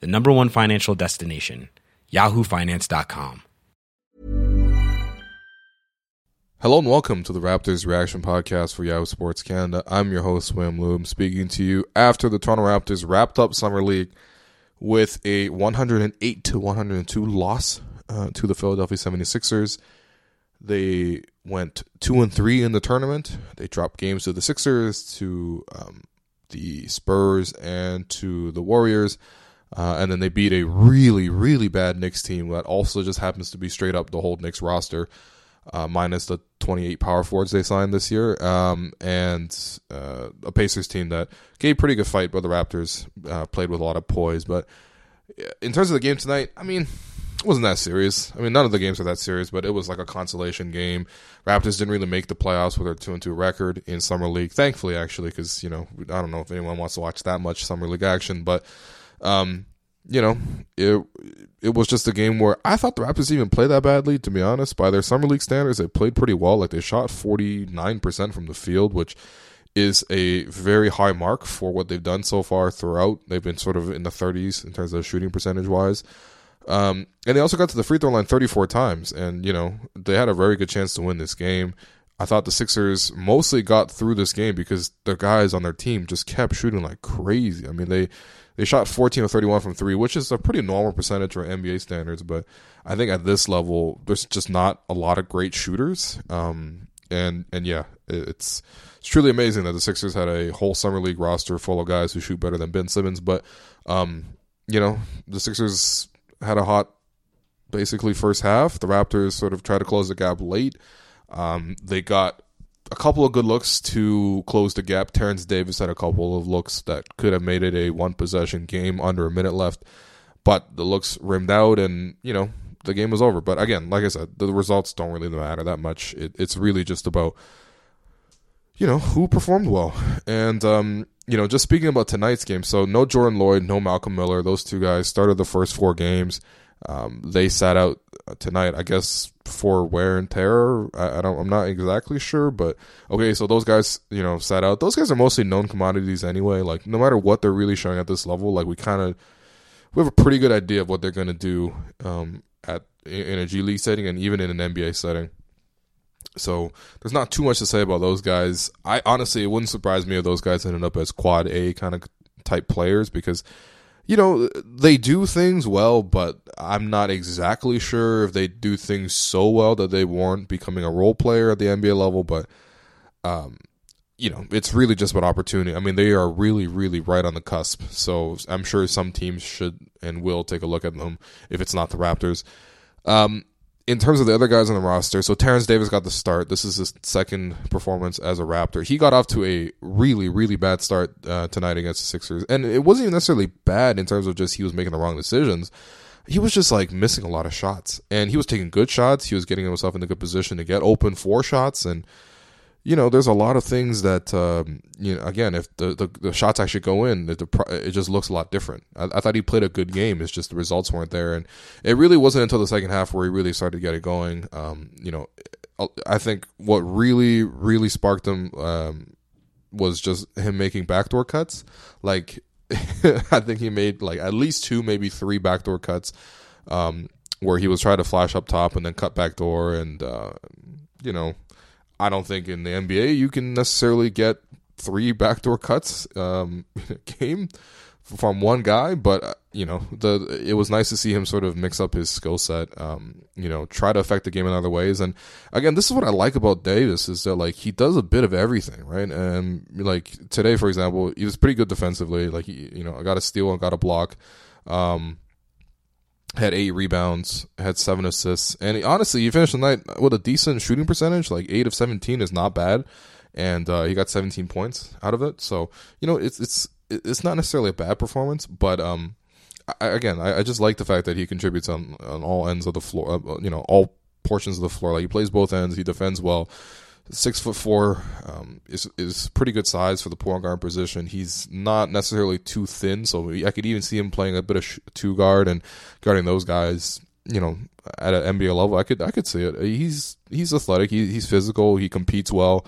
the number one financial destination, yahoofinance.com. Hello and welcome to the Raptors Reaction Podcast for Yahoo Sports Canada. I'm your host, William Lou, speaking to you after the Toronto Raptors wrapped up Summer League with a 108 to 102 loss uh, to the Philadelphia 76ers. They went 2 and 3 in the tournament. They dropped games to the Sixers, to um, the Spurs, and to the Warriors. Uh, and then they beat a really, really bad Knicks team that also just happens to be straight up the whole Knicks roster uh, minus the 28 power forwards they signed this year, um, and uh, a Pacers team that gave pretty good fight, but the Raptors uh, played with a lot of poise. But in terms of the game tonight, I mean, it wasn't that serious. I mean, none of the games are that serious, but it was like a consolation game. Raptors didn't really make the playoffs with their two and two record in summer league. Thankfully, actually, because you know I don't know if anyone wants to watch that much summer league action, but um, you know, it it was just a game where I thought the Raptors even played that badly. To be honest, by their summer league standards, they played pretty well. Like they shot forty nine percent from the field, which is a very high mark for what they've done so far throughout. They've been sort of in the thirties in terms of shooting percentage wise. Um, and they also got to the free throw line 34 times, and you know they had a very good chance to win this game. I thought the Sixers mostly got through this game because the guys on their team just kept shooting like crazy. I mean, they they shot 14 of 31 from three, which is a pretty normal percentage for NBA standards. But I think at this level, there's just not a lot of great shooters. Um, and and yeah, it's it's truly amazing that the Sixers had a whole summer league roster full of guys who shoot better than Ben Simmons. But um, you know, the Sixers had a hot, basically first half. The Raptors sort of tried to close the gap late. Um, they got a couple of good looks to close the gap. Terence Davis had a couple of looks that could have made it a one possession game under a minute left, but the looks rimmed out, and you know the game was over. But again, like I said, the results don't really matter that much. It, it's really just about you know who performed well, and um, you know just speaking about tonight's game. So no Jordan Loyd, no Malcolm Miller. Those two guys started the first four games. Um, they sat out tonight, I guess, for wear and tear. I, I, don't, I'm not exactly sure, but okay. So those guys, you know, sat out. Those guys are mostly known commodities anyway. Like no matter what they're really showing at this level, like we kind of we have a pretty good idea of what they're going to do um, at in a G League setting and even in an NBA setting. So there's not too much to say about those guys. I honestly, it wouldn't surprise me if those guys ended up as quad A kind of type players because you know, they do things well, but I'm not exactly sure if they do things so well that they warrant becoming a role player at the NBA level. But, um, you know, it's really just about opportunity. I mean, they are really, really right on the cusp. So I'm sure some teams should and will take a look at them if it's not the Raptors. Um, in terms of the other guys on the roster, so Terence Davis got the start. This is his second performance as a Raptor. He got off to a really, really bad start uh, tonight against the Sixers, and it wasn't even necessarily bad in terms of just he was making the wrong decisions. He was just like missing a lot of shots, and he was taking good shots. He was getting himself in a good position to get open four shots, and you know, there's a lot of things that um, you know. Again, if the, the, the shots actually go in, it, it just looks a lot different. I, I, thought he played a good game. It's just the results weren't there, and it really wasn't until the second half where he really started to get it going. Um, you know, I think what really really sparked him um, was just him making backdoor cuts. Like, I think he made like at least two, maybe three backdoor cuts, um, where he was trying to flash up top and then cut backdoor, and uh, you know I don't think in the NBA you can necessarily get three backdoor cuts um, in a game from one guy, but uh, you know the it was nice to see him sort of mix up his skill set. Um, you know, try to affect the game in other ways. And again, this is what I like about Davis is that like he does a bit of everything, right? And like today, for example, he was pretty good defensively. Like he, you know, I got a steal and got a block. Um, had eight rebounds, had seven assists, and he, honestly, he finished the night with a decent shooting percentage. Like eight of seventeen is not bad, and uh, he got seventeen points out of it. So you know, it's it's it's not necessarily a bad performance, but um, I, again, I, I, just like the fact that he contributes on on all ends of the floor. Uh, you know, all portions of the floor. Like he plays both ends. He defends well. Six foot four um, is is pretty good size for the point guard position. He's not necessarily too thin, so I could even see him playing a bit of two guard and guarding those guys. You know, at an NBA level, I could I could see it. He's he's athletic. He, he's physical. He competes well.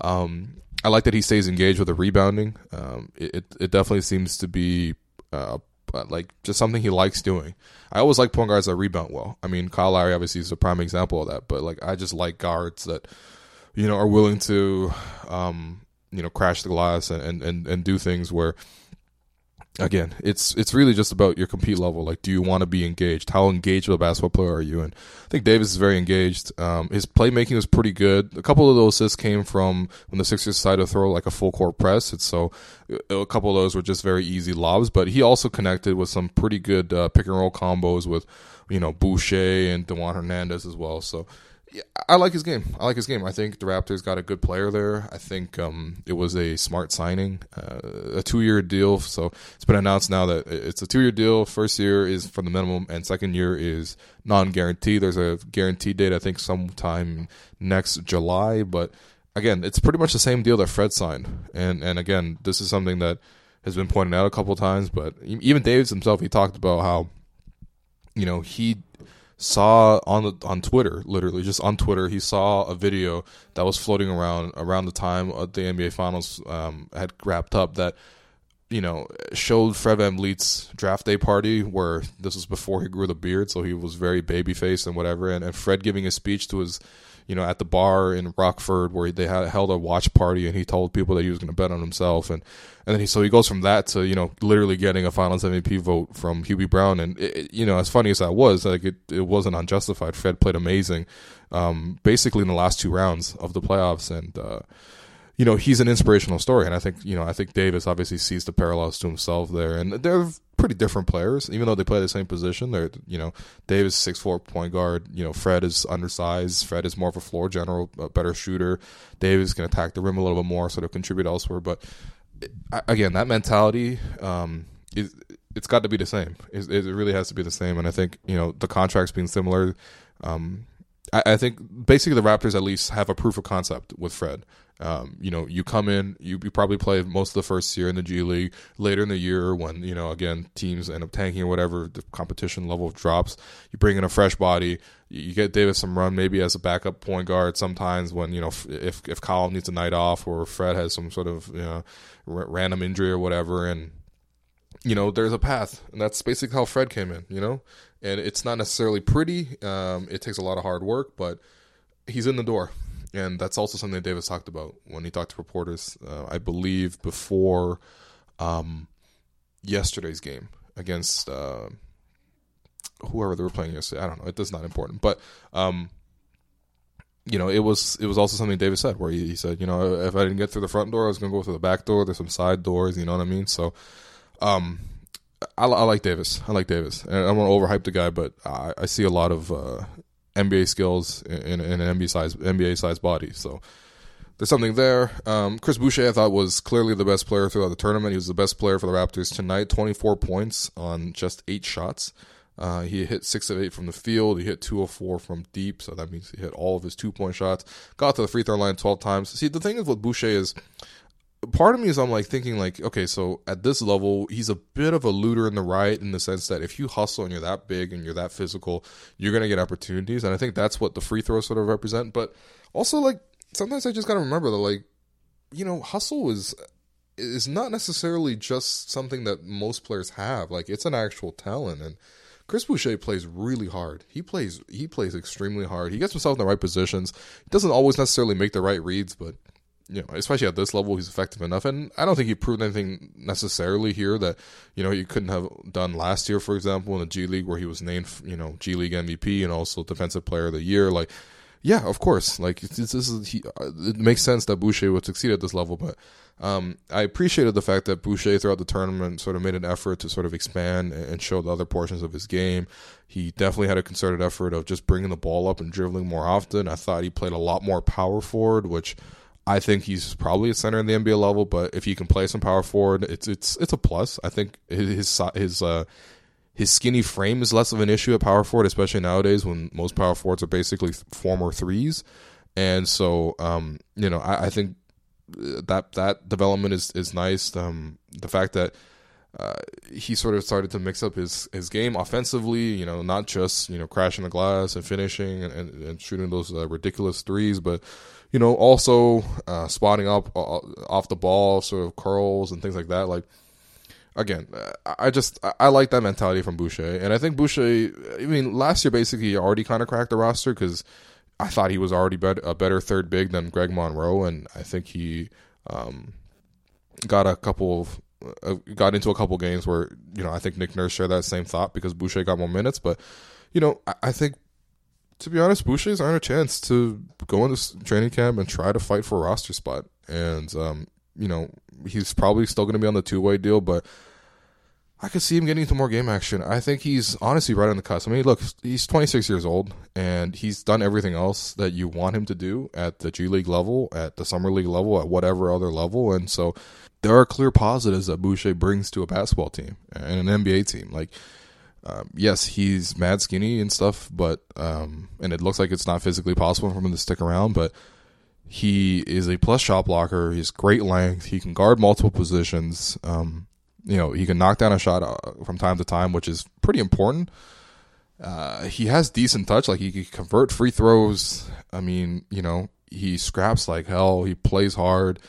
Um, I like that he stays engaged with the rebounding. Um, it it definitely seems to be uh, like just something he likes doing. I always like point guards that rebound well. I mean, Kyle Lowry obviously is a prime example of that. But like, I just like guards that you know, are willing to, um, you know, crash the glass and, and, and do things where, again, it's it's really just about your compete level. Like, do you want to be engaged? How engaged of a basketball player are you? And I think Davis is very engaged. Um, his playmaking was pretty good. A couple of those assists came from when the Sixers decided to throw like a full court press. And so a couple of those were just very easy lobs. But he also connected with some pretty good uh, pick and roll combos with, you know, Boucher and Dewan Hernandez as well. So yeah, I like his game. I like his game. I think the Raptors got a good player there. I think um, it was a smart signing, uh, a two-year deal. So it's been announced now that it's a two-year deal. First year is for the minimum, and second year is non-guaranteed. There's a guaranteed date, I think, sometime next July. But again, it's pretty much the same deal that Fred signed. And and again, this is something that has been pointed out a couple times. But even Davis himself, he talked about how, you know, he saw on on Twitter, literally just on Twitter, he saw a video that was floating around around the time the NBA Finals um, had wrapped up that you know showed Fred VanVleet's draft day party where this was before he grew the beard, so he was very baby faced and whatever, and, and Fred giving a speech to his you know, at the bar in Rockford where they had held a watch party and he told people that he was going to bet on himself and and then he so he goes from that to you know literally getting a Finals MVP vote from Hubie Brown and it, you know as funny as that was like it it wasn't unjustified. Fred played amazing, um, basically in the last two rounds of the playoffs and. Uh, you know he's an inspirational story, and I think you know I think Davis obviously sees the parallels to himself there, and they're pretty different players, even though they play the same position. They're you know Davis six four point guard, you know Fred is undersized. Fred is more of a floor general, a better shooter. Davis can attack the rim a little bit more, sort of contribute elsewhere. But again, that mentality um, is it's got to be the same. It, it, really has to be the same, and I think you know the contracts being similar. Um, I, I think basically the Raptors at least have a proof of concept with Fred. Um, you know, you come in, you, you probably play most of the first year in the G League. Later in the year, when you know again teams end up tanking or whatever, the competition level drops. You bring in a fresh body. You get Davis some run, maybe as a backup point guard. Sometimes when you know if if Kyle needs a night off or Fred has some sort of you know random injury or whatever, and you know there's a path, and that's basically how Fred came in. You know, and it's not necessarily pretty. Um, it takes a lot of hard work, but he's in the door and that's also something Davis talked about when he talked to reporters. Uh, I believe before um, yesterday's game against uh, whoever they were playing yesterday. I don't know. It does not important, but um, you know, it was it was also something Davis said where he, he, said, you know, if I didn't get through the front door, I was going to go through the back door. There's some side doors. You know what I mean? So. Um, I, I, like Davis. I like Davis, and I don't want to overhype the guy, but I, I see a lot of uh, NBA skills in, in an NBA size NBA size body. So there's something there. Um, Chris Boucher, I thought, was clearly the best player throughout the tournament. He was the best player for the Raptors tonight. 24 points on just eight shots. Uh, he hit six of eight from the field. He hit two of four from deep, so that means he hit all of his two point shots. Got to the free throw line 12 times. See, the thing is with Boucher is part of me is I'm like thinking like, okay, so at this level, he's a bit of a looter in the right in the sense that if you hustle and you're that big and you're that physical, you're gonna get opportunities, and I think that's what the free throws sort of represent. But also like sometimes I just gotta remember that like, you know, hustle is is not necessarily just something that most players have. Like it's an actual talent and. Chris Boucher plays really hard. He plays he plays extremely hard. He gets himself in the right positions. He doesn't always necessarily make the right reads, but you know, especially at this level, he's effective enough. And I don't think he proved anything necessarily here that, you know, he couldn't have done last year, for example, in the G League where he was named, you know, G League MVP and also Defensive Player of the Year. Like, yeah, of course. Like, this is, he, it makes sense that Boucher would succeed at this level, but um, I appreciated the fact that Boucher throughout the tournament sort of made an effort to sort of expand and show the other portions of his game. He definitely had a concerted effort of just bringing the ball up and dribbling more often. I thought he played a lot more power forward, which I think he's probably a center in the NBA level, but if he can play some power forward, it's it's it's a plus. I think his his uh, his skinny frame is less of an issue at power forward, especially nowadays when most power forwards are basically former threes. And so, um, you know, I, I, think that that development is is nice. Um, the fact that uh, he sort of started to mix up his, his game offensively, you know, not just, you know, crashing the glass and finishing and, and, and shooting those uh, ridiculous threes, but, you know, also uh, spotting up uh, off the ball, sort of curls and things like that. Like, again, I just, I like that mentality from Boucher. And I think Boucher, I mean, last year basically already kind of cracked the roster because I thought he was already better, a better third big than Greg Monroe. And I think he, um, got a couple of uh, got into a couple games where you know I think Nick Nurse shared that same thought because Boucher got more minutes, but you know I, I think to be honest, Boucher's earned a chance to go into training camp and try to fight for a roster spot, and um, you know he's probably still going to be on the two way deal, but. I could see him getting into more game action. I think he's honestly right on the cusp. I mean, look, he's 26 years old, and he's done everything else that you want him to do at the G League level, at the Summer League level, at whatever other level. And so there are clear positives that Boucher brings to a basketball team and an NBA team. Like, um, yes, he's mad skinny and stuff, but um, and it looks like it's not physically possible for him to stick around. But he is a plus shot blocker. He's great length. He can guard multiple positions. Um, you know, he can knock down a shot uh, from time to time, which is pretty important. Uh, he has decent touch. Like he can convert free throws. I mean, you know, he scraps like hell. He plays hard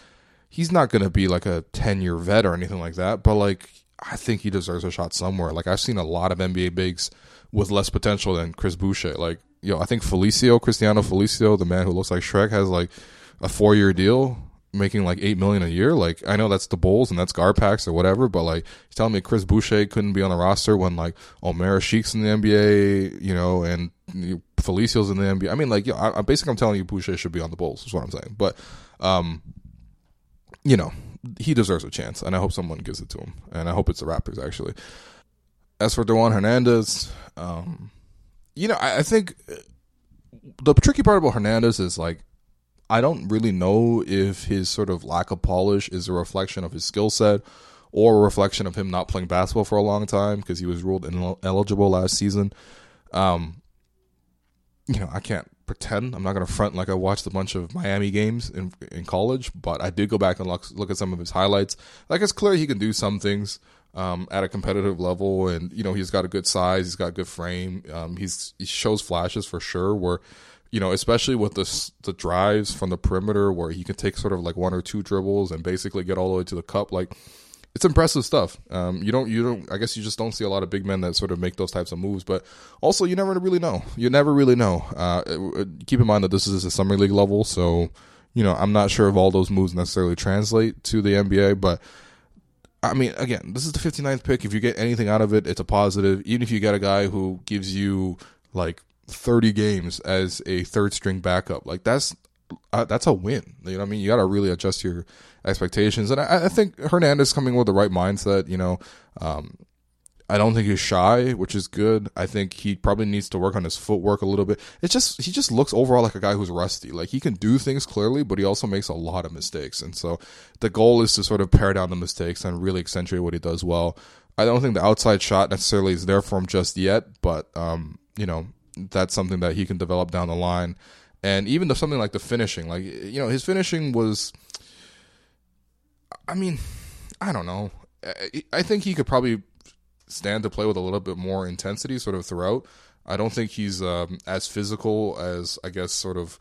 he's not going to be like a 10 year vet or anything like that, but like I think he deserves a shot somewhere. Like I've seen a lot of NBA bigs with less potential than Chris Boucher. Like, yo, I think Felicio, Cristiano Felicio, the man who looks like Shrek, has like a four year deal making like eight million a year. Like I know that's the Bulls and that's Garpax or whatever, but like he's telling me Chris Boucher couldn't be on the roster when like Omer Asik's in the NBA, you know, and Felicio's in the NBA. I mean, like, yo, I basically I'm telling you Boucher should be on the Bulls. Is what I'm saying. But um, you know, he deserves a chance, and I hope someone gives it to him. And I hope it's the Raptors, actually. As for Dewan Hernandez, um, you know, I, I think the tricky part about Hernandez is like, I don't really know if his sort of lack of polish is a reflection of his skill set or a reflection of him not playing basketball for a long time because he was ruled ineligible last season. Um, you know, I can't pretend. I'm not going to front like I watched a bunch of Miami games in in college, but I did go back and look, look at some of his highlights. Like it's clear he can do some things um, at a competitive level, and you know he's got a good size, he's got good frame. Um, he's he shows flashes for sure. Where you know, especially with the the drives from the perimeter, where he can take sort of like one or two dribbles and basically get all the way to the cup, like it's impressive stuff. Um, you don't, you don't. I guess you just don't see a lot of big men that sort of make those types of moves. But also, you never really know. You never really know. Uh, keep in mind that this is a summer league level, so you know I'm not sure if all those moves necessarily translate to the NBA. But I mean, again, this is the 59th pick. If you get anything out of it, it's a positive. Even if you get a guy who gives you like 30 games as a third string backup, like that's uh, that's a win. You know what I mean? You got to really adjust your expectations. And I, I, think Hernandez coming with the right mindset. You know, um, I don't think he's shy, which is good. I think he probably needs to work on his footwork a little bit. It's just he just looks overall like a guy who's rusty. Like he can do things clearly, but he also makes a lot of mistakes. And so the goal is to sort of pare down the mistakes and really accentuate what he does well. I don't think the outside shot necessarily is there for him just yet, but um, you know that's something that he can develop down the line. And even though something like the finishing, like you know, his finishing was I mean, I don't know. I think he could probably stand to play with a little bit more intensity sort of throughout. I don't think he's um, as physical as I guess sort of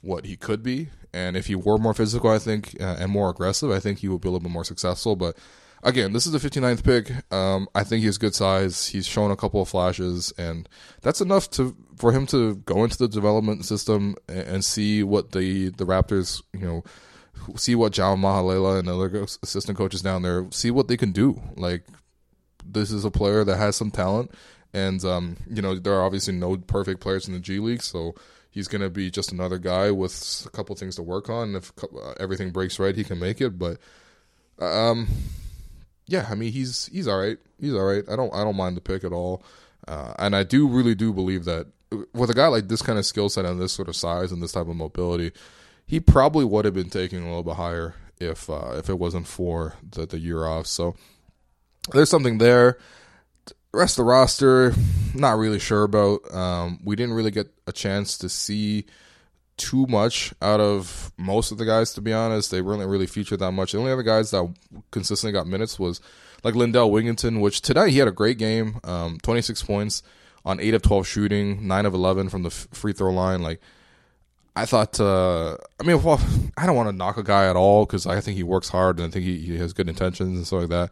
what he could be. And if he were more physical, I think, uh, and more aggressive, I think he would be a little bit more successful. But again, this is the 59th pick. Um, I think he has good size. He's shown a couple of flashes, and that's enough to for him to go into the development system and, and see what the the Raptors, you know see what Jama Mahlalela and other assistant coaches down there see what they can do. Like this is a player that has some talent, and um, you know there are obviously no perfect players in the G League, so he's going to be just another guy with a couple things to work on. If uh, everything breaks right, he can make it. But um, yeah, I mean he's he's all right. He's all right. I don't I don't mind the pick at all, uh, and I do really do believe that with a guy like this kind of skill set and this sort of size and this type of mobility he probably would have been taking a little bit higher if uh, if it wasn't for the, the year off. So there's something there. The rest of the roster, not really sure about. Um, we didn't really get a chance to see too much out of most of the guys, to be honest. They weren't really featured that much. The only other guys that consistently got minutes was like Lindell Wigginton, which tonight he had a great game, um, 26 points on 8 of 12 shooting, 9 of 11 from the free throw line. Like, I thought, uh, I mean, well, I don't want to knock a guy at all because I think he works hard and I think he, he has good intentions and stuff like that.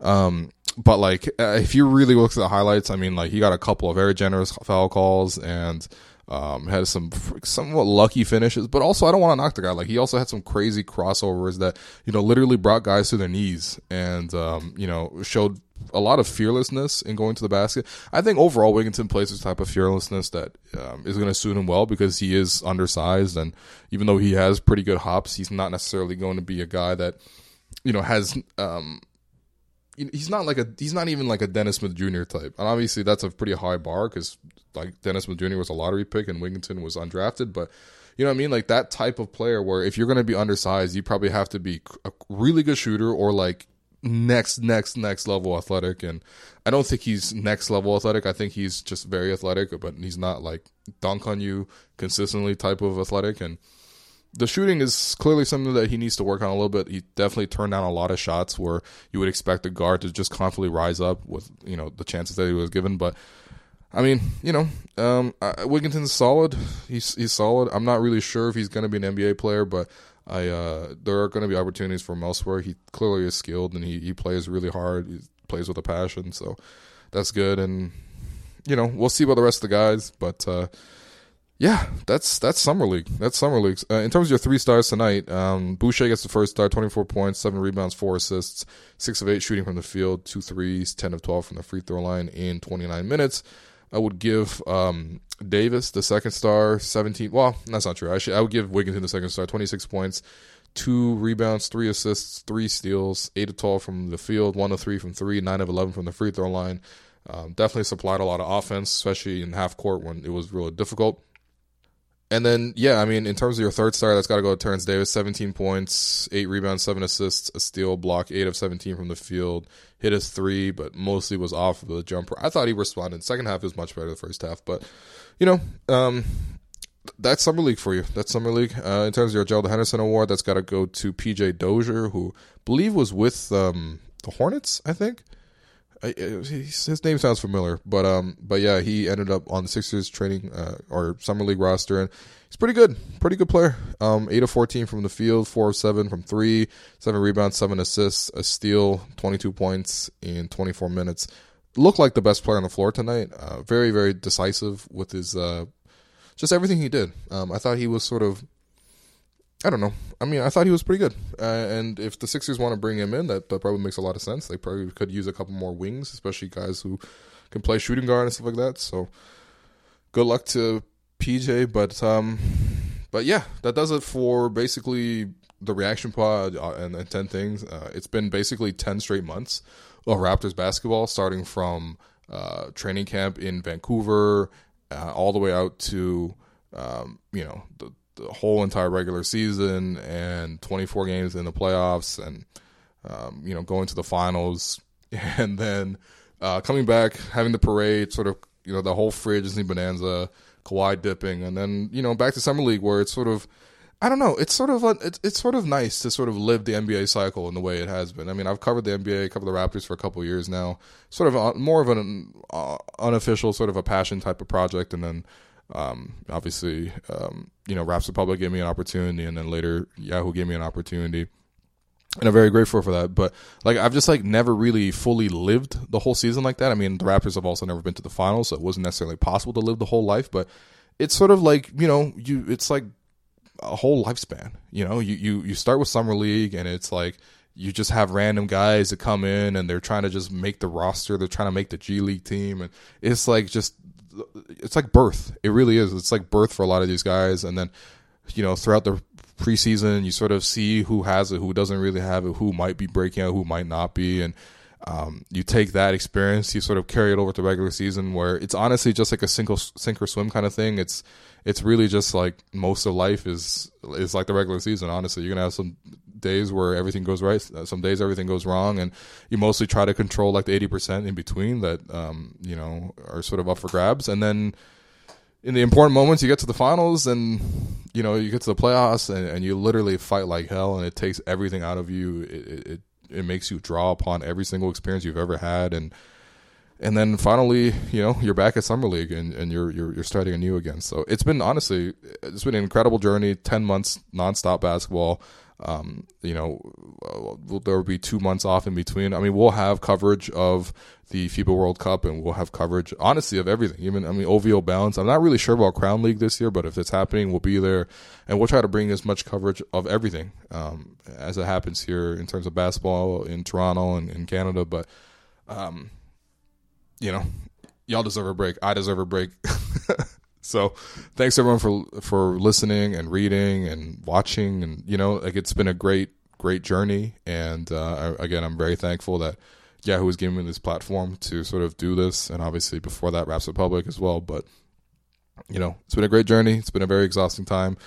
Um, but like, uh, if you really look at the highlights, I mean, like he got a couple of very generous foul calls and um, had some somewhat lucky finishes, but also I don't want to knock the guy. Like he also had some crazy crossovers that you know literally brought guys to their knees and um, you know showed a lot of fearlessness in going to the basket. I think overall Wigginton plays this type of fearlessness that um, is going to suit him well because he is undersized and even though he has pretty good hops, he's not necessarily going to be a guy that you know has um, he's not like a he's not even like a Dennis Smith Jr. type. And obviously that's a pretty high bar because like Dennis Jr. was a lottery pick and Wigginton was undrafted, but you know what I mean? Like that type of player where if you're going to be undersized, you probably have to be a really good shooter or like next, next, next level athletic. And I don't think he's next level athletic. I think he's just very athletic, but he's not like dunk on you consistently type of athletic. And the shooting is clearly something that he needs to work on a little bit. He definitely turned down a lot of shots where you would expect a guard to just constantly rise up with, you know, the chances that he was given. But I mean, you know, um, uh, Wigginton's solid. He's he's solid. I'm not really sure if he's going to be an NBA player, but I uh, there are going to be opportunities for him elsewhere. He clearly is skilled and he, he plays really hard. He plays with a passion, so that's good. And you know, we'll see about the rest of the guys, but uh, yeah, that's that's summer league. That's summer league. Uh, in terms of your three stars tonight, um, Boucher gets the first star, twenty four points, seven rebounds, four assists, six of eight shooting from the field, two threes, ten of twelve from the free throw line in twenty nine minutes. I would give um, Davis the second star, 17. Well, that's not true. I should I would give Wigginton the second star, 26 points, two rebounds, three assists, three steals, eight of 12 from the field, one of three from three, nine of 11 from the free throw line. Um, definitely supplied a lot of offense, especially in half court when it was really difficult. And then, yeah, I mean, in terms of your third star, that's got to go to Terence Davis. 17 points, 8 rebounds, 7 assists, a steal, block, 8 of 17 from the field. Hit his three, but mostly was off of the jumper. I thought he responded. Second half was much better than the first half. But, you know, um, that's Summer League for you. That's Summer League. Uh, in terms of your Gerald Henderson Award, that's got to go to PJ Dozier, who I believe was with um, the Hornets, I think. His name sounds familiar, but um, but yeah, he ended up on the Sixers training uh, or summer league roster, and he's pretty good, pretty good player. Um, eight of fourteen from the field, four of seven from three, seven rebounds, seven assists, a steal, twenty two points in twenty four minutes. Looked like the best player on the floor tonight. Uh, very very decisive with his uh, just everything he did. Um, I thought he was sort of I don't know. I mean, I thought he was pretty good. Uh, and if the Sixers want to bring him in, that, that probably makes a lot of sense. They probably could use a couple more wings, especially guys who can play shooting guard and stuff like that. So good luck to PJ. But um, but yeah, that does it for basically the reaction pod uh, and, and 10 things. Uh, it's been basically 10 straight months of Raptors basketball, starting from uh, training camp in Vancouver uh, all the way out to, um, you know, the the whole entire regular season and 24 games in the playoffs and um, you know going to the finals. And then uh, coming back having the parade sort of you know the whole free agency bonanza Kawhi dipping and then you know back to summer league where it's sort of I don't know it's sort of a, it's, it's sort of nice to sort of live the NBA cycle in the way it has been. I mean I've covered the NBA covered the Raptors for a couple years now. Sort of a, more of an uh, unofficial sort of a passion type of project and then um, obviously, um, you know, Raps Republic gave me an opportunity, and then later Yahoo gave me an opportunity, and I'm very grateful for that. But like, I've just like never really fully lived the whole season like that. I mean, the Raptors have also never been to the finals, so it wasn't necessarily possible to live the whole life. But it's sort of like you know, you it's like a whole lifespan. You know, you you you start with summer league, and it's like you just have random guys that come in and they're trying to just make the roster. They're trying to make the G League team, and it's like just it's like birth. It really is. It's like birth for a lot of these guys, and then you know throughout the preseason, you sort of see who has it, who doesn't really have it, who might be breaking out, who might not be, and um, you take that experience, you sort of carry it over to regular season, where it's honestly just like a single sink or swim kind of thing. It's it's really just like most of life is is like the regular season. Honestly, you're gonna have some days where everything goes right, some days everything goes wrong, and you mostly try to control like the eighty percent in between that um, you know are sort of up for grabs, and then in the important moments you get to the finals and you know you get to the playoffs and, and you literally fight like hell and it takes everything out of you. It, it it makes you draw upon every single experience you've ever had. And and then finally you know you're back at summer league and, and you're, you're you're starting anew again so it's been honestly it's been an incredible journey 10 months nonstop basketball um, you know, uh, there will be two months off in between. I mean, we'll have coverage of the FIBA World Cup, and we'll have coverage, honestly, of everything. Even I mean, OVO Bounce. I'm not really sure about Crown League this year, but if it's happening, we'll be there, and we'll try to bring as much coverage of everything um, as it happens here in terms of basketball in Toronto and in Canada. But, um, you know, y'all deserve a break. I deserve a break. So, thanks everyone for for listening and reading and watching, and you know, like it's been a great great journey. And uh, again, I'm very thankful that Yahoo is giving me this platform to sort of do this, and obviously before that, Raps Republic as well. But you know, it's been a great journey. It's been a very exhausting time.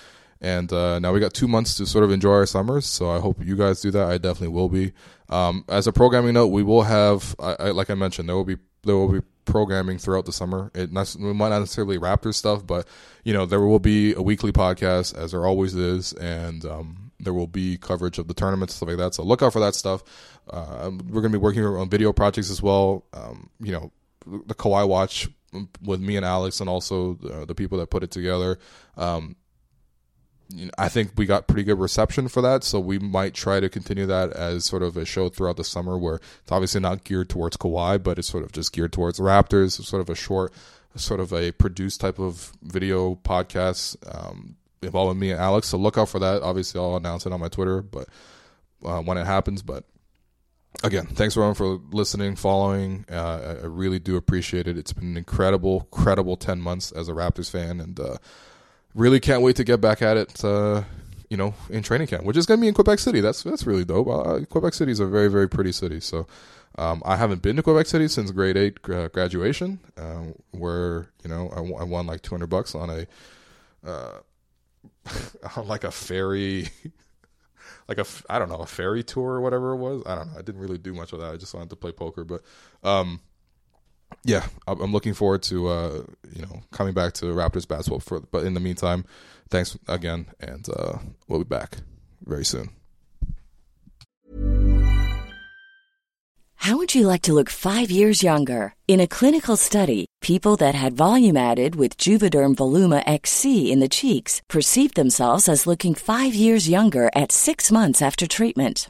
And uh, now we got two months to sort of enjoy our summers. So I hope you guys do that. I definitely will be. Um, as a programming note, we will have, I, I, like I mentioned, there will be there will be programming throughout the summer. It, not, might not necessarily Raptors stuff, but you know there will be a weekly podcast as there always is, and um, there will be coverage of the tournaments stuff like that. So look out for that stuff. Uh, we're going to be working on video projects as well. Um, you know, the Kawhi Watch with me and Alex, and also uh, the people that put it together. Um, I think we got pretty good reception for that, so we might try to continue that as sort of a show throughout the summer, where it's obviously not geared towards Kawhi, but it's sort of just geared towards Raptors, sort of a short, sort of a produced type of video podcast um, involving me and Alex. So look out for that. Obviously, I'll announce it on my Twitter, but uh, when it happens. But again, thanks everyone for listening, following. Uh, I really do appreciate it. It's been an incredible, incredible ten months as a Raptors fan, and. Uh, really can't wait to get back at it. Uh, you know, in training camp, which is going to be in Quebec City. That's that's really dope. Uh, Quebec City is a very very pretty city. So um, I haven't been to Quebec City since grade eight uh, graduation, uh, where you know I, won like two hundred bucks on a uh, on like a ferry. like a I don't know a ferry tour or whatever it was. I don't know. I didn't really do much of that. I just wanted to play poker, but um, yeah, I'm looking forward to uh, you know coming back to Raptors basketball. For but in the meantime, thanks again, and uh, we'll be back very soon. How would you like to look five years younger? In a clinical study, people that had volume added with Juvederm Voluma XC in the cheeks perceived themselves as looking five years younger at six months after treatment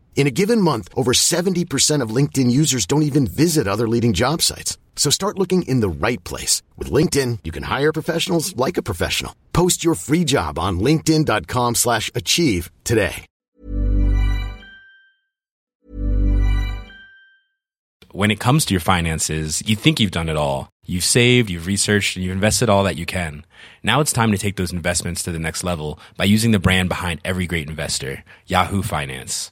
In a given month, over 70% of LinkedIn users don't even visit other leading job sites. So start looking in the right place. With LinkedIn, you can hire professionals like a professional. Post your free job on linkedin.com slash achieve today. When it comes to your finances, you think you've done it all. You've saved, you've researched, and you've invested all that you can. Now it's time to take those investments to the next level by using the brand behind every great investor, Yahoo Finance.